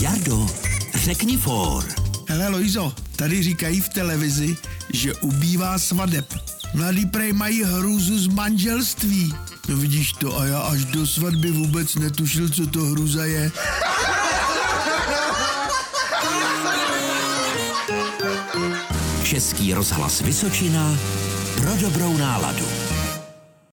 Jardo, řekni for. Hele Lojzo, tady říkají v televizi, že ubývá svadeb. Mladí prej mají hrůzu z manželství. No vidíš to a já až do svatby vůbec netušil, co to hruza je. Český rozhlas Vysočina pro dobrou náladu.